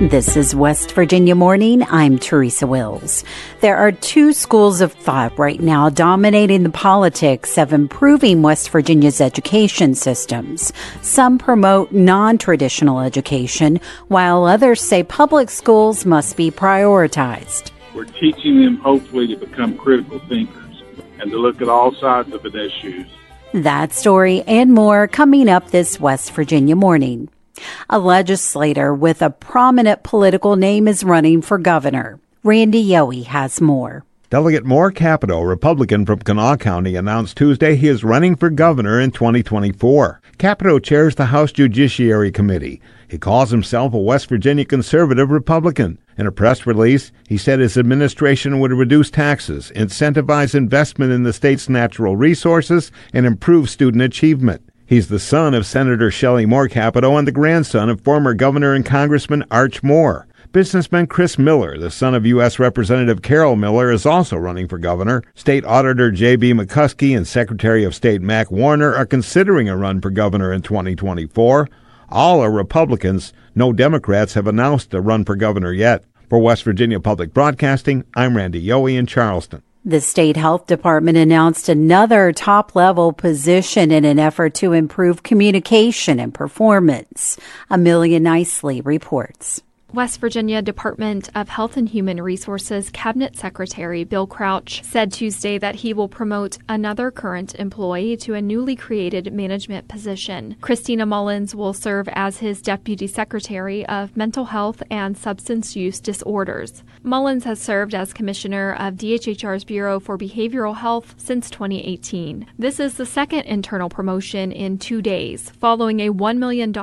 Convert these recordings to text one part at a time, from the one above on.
This is West Virginia Morning. I'm Teresa Wills. There are two schools of thought right now dominating the politics of improving West Virginia's education systems. Some promote non-traditional education, while others say public schools must be prioritized. We're teaching them hopefully to become critical thinkers and to look at all sides of an issue. That story and more coming up this West Virginia morning. A legislator with a prominent political name is running for governor. Randy Yohe has more. Delegate Moore Capito, Republican from Kanawha County, announced Tuesday he is running for governor in 2024. Capito chairs the House Judiciary Committee. He calls himself a West Virginia conservative Republican. In a press release, he said his administration would reduce taxes, incentivize investment in the state's natural resources, and improve student achievement. He's the son of Senator Shelley Moore Capito and the grandson of former Governor and Congressman Arch Moore. Businessman Chris Miller, the son of U.S. Representative Carol Miller, is also running for governor. State Auditor J.B. McCuskey and Secretary of State Mac Warner are considering a run for governor in 2024. All are Republicans. No Democrats have announced a run for governor yet. For West Virginia Public Broadcasting, I'm Randy Yohe in Charleston. The state health department announced another top level position in an effort to improve communication and performance. Amelia Nicely reports. West Virginia Department of Health and Human Resources Cabinet Secretary Bill Crouch said Tuesday that he will promote another current employee to a newly created management position. Christina Mullins will serve as his Deputy Secretary of Mental Health and Substance Use Disorders. Mullins has served as Commissioner of DHHR's Bureau for Behavioral Health since 2018. This is the second internal promotion in two days, following a $1 million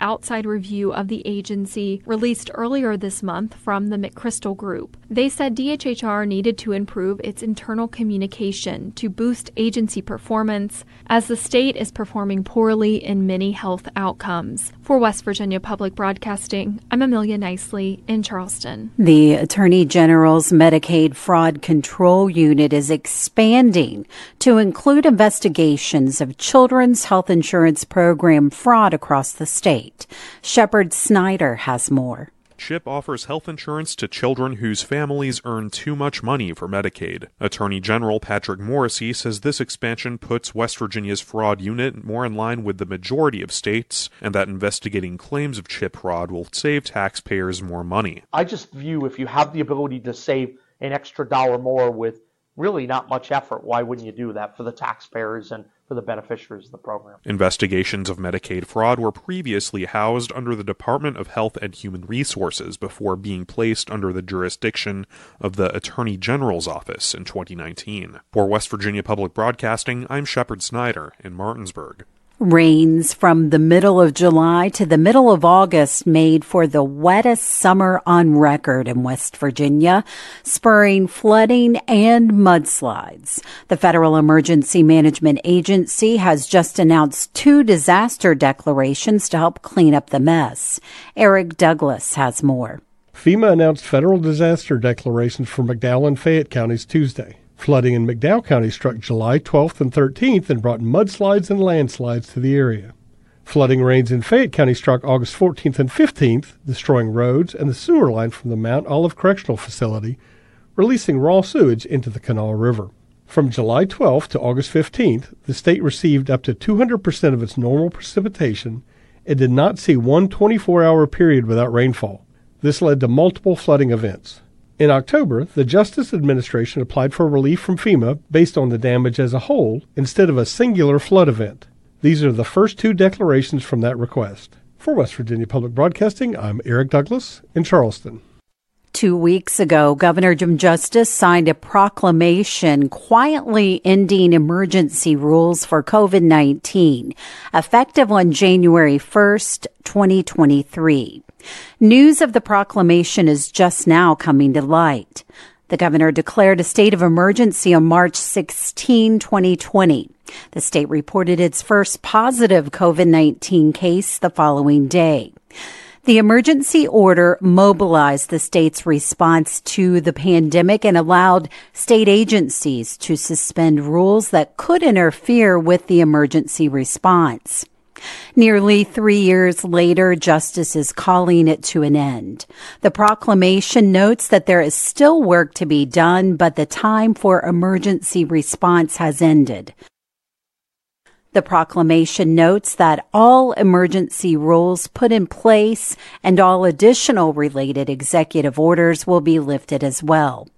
outside review of the agency released earlier this month from the McChrystal Group. They said DHHR needed to improve its internal communication to boost agency performance as the state is performing poorly in many health outcomes. For West Virginia Public Broadcasting, I'm Amelia Nicely in Charleston. The Attorney General's Medicaid Fraud Control Unit is expanding to include investigations of children's health insurance program fraud across the state. Shepard Snyder has more. CHIP offers health insurance to children whose families earn too much money for Medicaid. Attorney General Patrick Morrisey says this expansion puts West Virginia's fraud unit more in line with the majority of states, and that investigating claims of CHIP fraud will save taxpayers more money. I just view if you have the ability to save an extra dollar more with really not much effort, why wouldn't you do that for the taxpayers and for the beneficiaries of the program. Investigations of Medicaid fraud were previously housed under the Department of Health and Human Resources before being placed under the jurisdiction of the Attorney General's Office in 2019. For West Virginia Public Broadcasting, I'm Shepard Snyder in Martinsburg. Rains from the middle of July to the middle of August made for the wettest summer on record in West Virginia, spurring flooding and mudslides. The Federal Emergency Management Agency has just announced two disaster declarations to help clean up the mess. Eric Douglas has more. FEMA announced federal disaster declarations for McDowell and Fayette counties Tuesday. Flooding in McDowell County struck July 12th and 13th and brought mudslides and landslides to the area. Flooding rains in Fayette County struck August 14th and 15th, destroying roads and the sewer line from the Mount Olive Correctional Facility, releasing raw sewage into the Kanawha River. From July 12th to August 15th, the state received up to 200% of its normal precipitation and did not see one 24 hour period without rainfall. This led to multiple flooding events. In October, the Justice Administration applied for relief from FEMA based on the damage as a whole instead of a singular flood event. These are the first two declarations from that request. For West Virginia Public Broadcasting, I'm Eric Douglas in Charleston. Two weeks ago, Governor Jim Justice signed a proclamation quietly ending emergency rules for COVID 19, effective on January 1st, 2023. News of the proclamation is just now coming to light. The governor declared a state of emergency on March 16, 2020. The state reported its first positive COVID-19 case the following day. The emergency order mobilized the state's response to the pandemic and allowed state agencies to suspend rules that could interfere with the emergency response. Nearly three years later, justice is calling it to an end. The proclamation notes that there is still work to be done, but the time for emergency response has ended. The proclamation notes that all emergency rules put in place and all additional related executive orders will be lifted as well.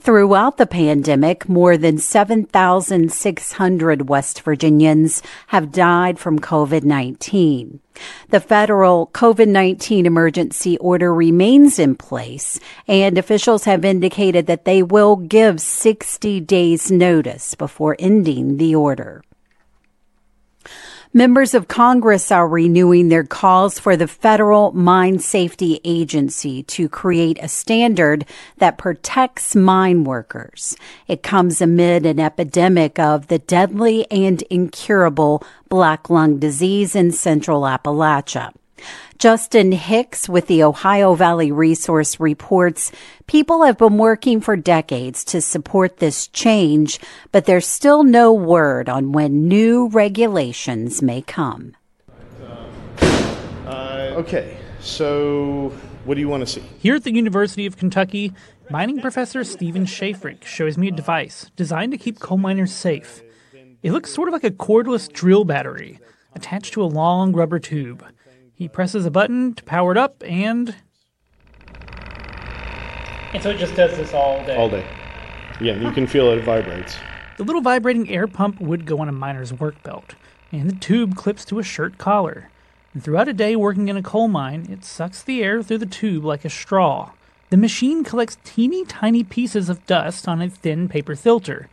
Throughout the pandemic, more than 7,600 West Virginians have died from COVID-19. The federal COVID-19 emergency order remains in place and officials have indicated that they will give 60 days notice before ending the order. Members of Congress are renewing their calls for the Federal Mine Safety Agency to create a standard that protects mine workers. It comes amid an epidemic of the deadly and incurable black lung disease in central Appalachia. Justin Hicks with the Ohio Valley Resource reports people have been working for decades to support this change, but there's still no word on when new regulations may come. Uh, okay, so what do you want to see? Here at the University of Kentucky, mining professor Steven Schafrik shows me a device designed to keep coal miners safe. It looks sort of like a cordless drill battery attached to a long rubber tube. He presses a button to power it up, and. And so it just does this all day. All day. Yeah, you can feel it, it vibrates. The little vibrating air pump would go on a miner's work belt, and the tube clips to a shirt collar. And throughout a day working in a coal mine, it sucks the air through the tube like a straw. The machine collects teeny tiny pieces of dust on a thin paper filter.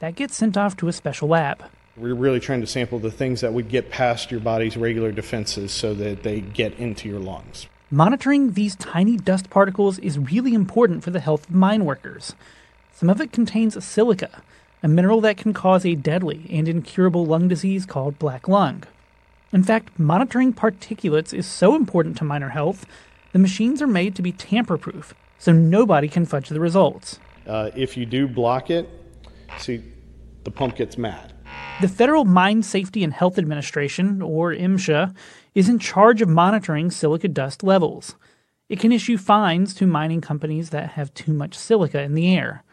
That gets sent off to a special lab. We're really trying to sample the things that would get past your body's regular defenses so that they get into your lungs. Monitoring these tiny dust particles is really important for the health of mine workers. Some of it contains silica, a mineral that can cause a deadly and incurable lung disease called black lung. In fact, monitoring particulates is so important to miner health, the machines are made to be tamper proof, so nobody can fudge the results. Uh, if you do block it, see, the pump gets mad. The Federal Mine Safety and Health Administration, or MSHA, is in charge of monitoring silica dust levels. It can issue fines to mining companies that have too much silica in the air.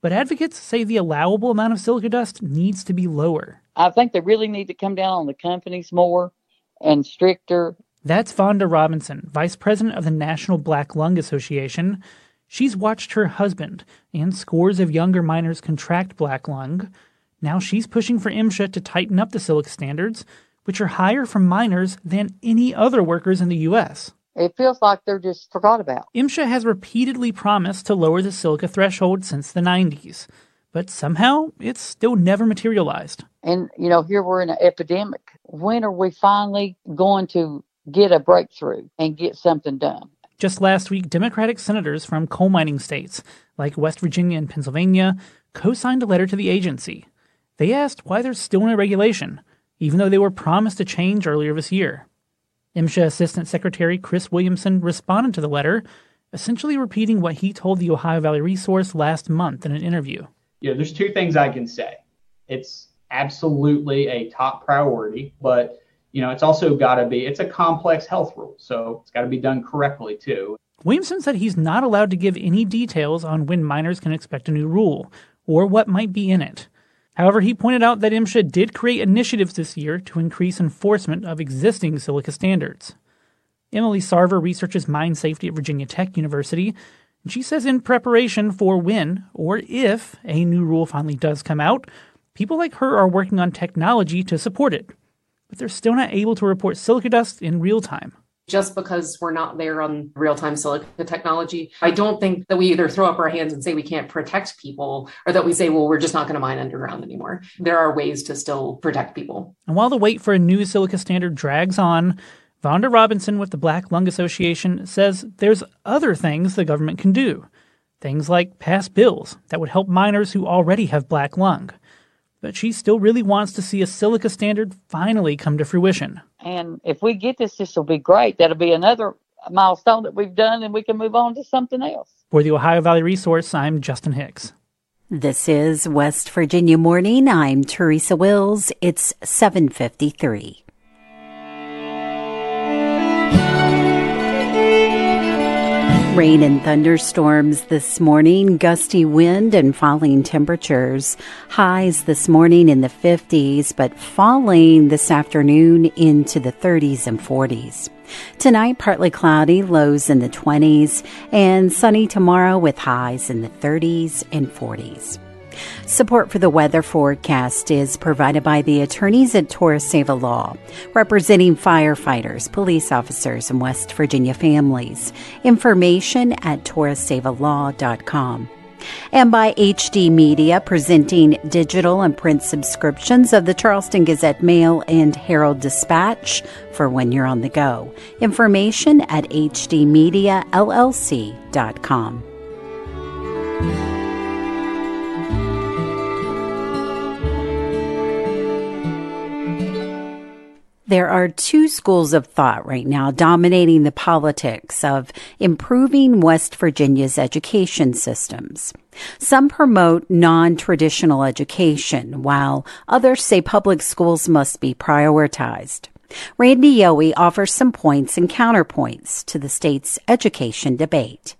But advocates say the allowable amount of silica dust needs to be lower. I think they really need to come down on the companies more and stricter. That's Vonda Robinson, Vice President of the National Black Lung Association. She's watched her husband and scores of younger miners contract black lung now she's pushing for MSHA to tighten up the silica standards, which are higher for miners than any other workers in the U.S. It feels like they're just forgot about. MSHA has repeatedly promised to lower the silica threshold since the 90s, but somehow it's still never materialized. And, you know, here we're in an epidemic. When are we finally going to get a breakthrough and get something done? Just last week, Democratic senators from coal mining states like West Virginia and Pennsylvania co signed a letter to the agency they asked why there's still no regulation, even though they were promised a change earlier this year. MSHA Assistant Secretary Chris Williamson responded to the letter, essentially repeating what he told the Ohio Valley Resource last month in an interview. Yeah, there's two things I can say. It's absolutely a top priority, but you know, it's also got to be it's a complex health rule, so it's got to be done correctly too. Williamson said he's not allowed to give any details on when miners can expect a new rule or what might be in it. However, he pointed out that MSHA did create initiatives this year to increase enforcement of existing silica standards. Emily Sarver researches mine safety at Virginia Tech University, and she says in preparation for when or if a new rule finally does come out, people like her are working on technology to support it. But they're still not able to report silica dust in real time just because we're not there on real time silica technology. I don't think that we either throw up our hands and say we can't protect people or that we say, well, we're just not going to mine underground anymore. There are ways to still protect people. And while the wait for a new silica standard drags on, Vonda Robinson with the Black Lung Association says there's other things the government can do. Things like pass bills that would help miners who already have black lung but she still really wants to see a silica standard finally come to fruition. And if we get this, this will be great. That'll be another milestone that we've done, and we can move on to something else. For the Ohio Valley Resource, I'm Justin Hicks. This is West Virginia Morning. I'm Teresa Wills. It's 753. Rain and thunderstorms this morning, gusty wind and falling temperatures. Highs this morning in the 50s, but falling this afternoon into the 30s and 40s. Tonight, partly cloudy, lows in the 20s, and sunny tomorrow with highs in the 30s and 40s. Support for the weather forecast is provided by the attorneys at Torisseva Law, representing firefighters, police officers, and West Virginia families. Information at torissevalaw.com and by HD Media, presenting digital and print subscriptions of the Charleston Gazette Mail and Herald Dispatch for when you're on the go. Information at hdmediallc.com. There are two schools of thought right now dominating the politics of improving West Virginia's education systems. Some promote non-traditional education, while others say public schools must be prioritized. Randy Yohe offers some points and counterpoints to the state's education debate.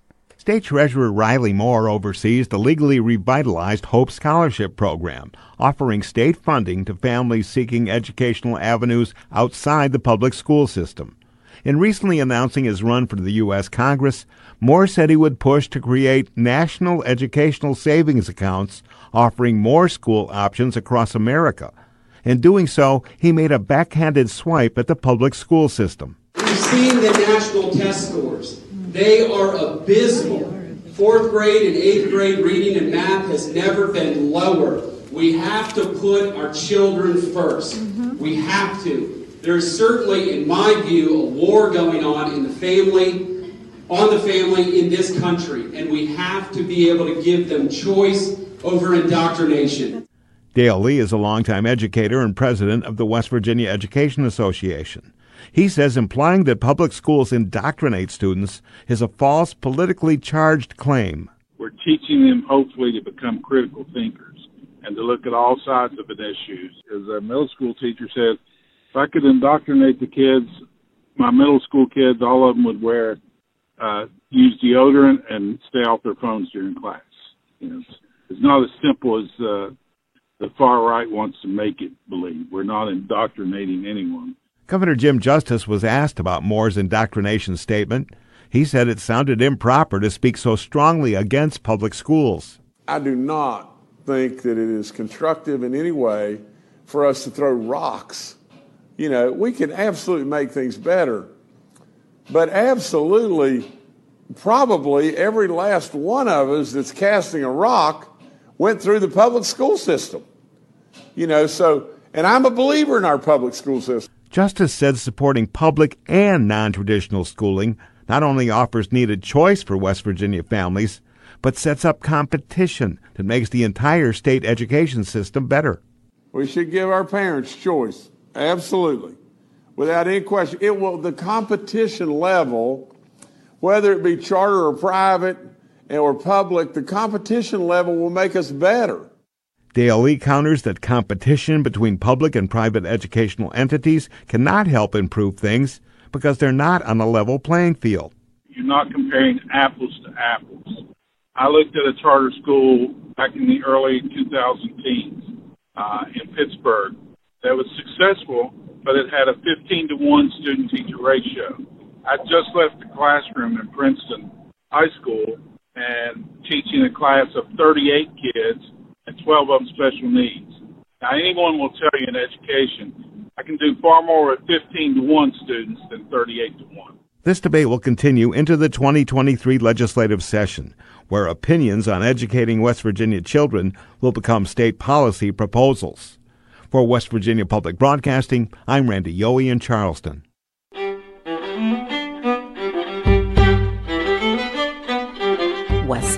State Treasurer Riley Moore oversees the legally revitalized Hope Scholarship Program, offering state funding to families seeking educational avenues outside the public school system. In recently announcing his run for the U.S. Congress, Moore said he would push to create national educational savings accounts offering more school options across America. In doing so, he made a backhanded swipe at the public school system. We've seen the national test scores. They are abysmal. Fourth grade and eighth grade reading and math has never been lower. We have to put our children 1st mm-hmm. We have to. There's certainly, in my view, a war going on in the family, on the family in this country, and we have to be able to give them choice over indoctrination. Dale Lee is a longtime educator and president of the West Virginia Education Association. He says implying that public schools indoctrinate students is a false, politically charged claim. We're teaching them, hopefully, to become critical thinkers and to look at all sides of an issue. As a middle school teacher said, if I could indoctrinate the kids, my middle school kids, all of them would wear, uh, use deodorant and stay off their phones during class. You know, it's, it's not as simple as uh, the far right wants to make it believe. We're not indoctrinating anyone. Governor Jim Justice was asked about Moore's indoctrination statement. He said it sounded improper to speak so strongly against public schools. I do not think that it is constructive in any way for us to throw rocks. You know, we can absolutely make things better, but absolutely, probably every last one of us that's casting a rock went through the public school system. You know, so, and I'm a believer in our public school system. Justice said supporting public and non traditional schooling not only offers needed choice for West Virginia families, but sets up competition that makes the entire state education system better. We should give our parents choice. Absolutely. Without any question. It will the competition level, whether it be charter or private or public, the competition level will make us better. Lee counters that competition between public and private educational entities cannot help improve things because they're not on a level playing field. You're not comparing apples to apples. I looked at a charter school back in the early 2010s uh, in Pittsburgh that was successful, but it had a 15 to 1 student teacher ratio. I just left the classroom in Princeton High School and teaching a class of 38 kids 12 of them special needs. Now, anyone will tell you in education, I can do far more with 15 to 1 students than 38 to 1. This debate will continue into the 2023 legislative session, where opinions on educating West Virginia children will become state policy proposals. For West Virginia Public Broadcasting, I'm Randy Yohe in Charleston.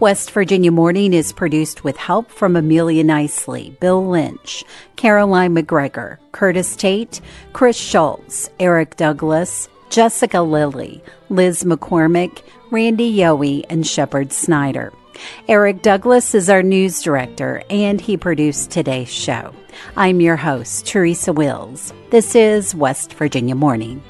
West Virginia Morning is produced with help from Amelia Nicely, Bill Lynch, Caroline McGregor, Curtis Tate, Chris Schultz, Eric Douglas, Jessica Lilly, Liz McCormick, Randy Yohe, and Shepard Snyder. Eric Douglas is our news director, and he produced today's show. I'm your host, Teresa Wills. This is West Virginia Morning.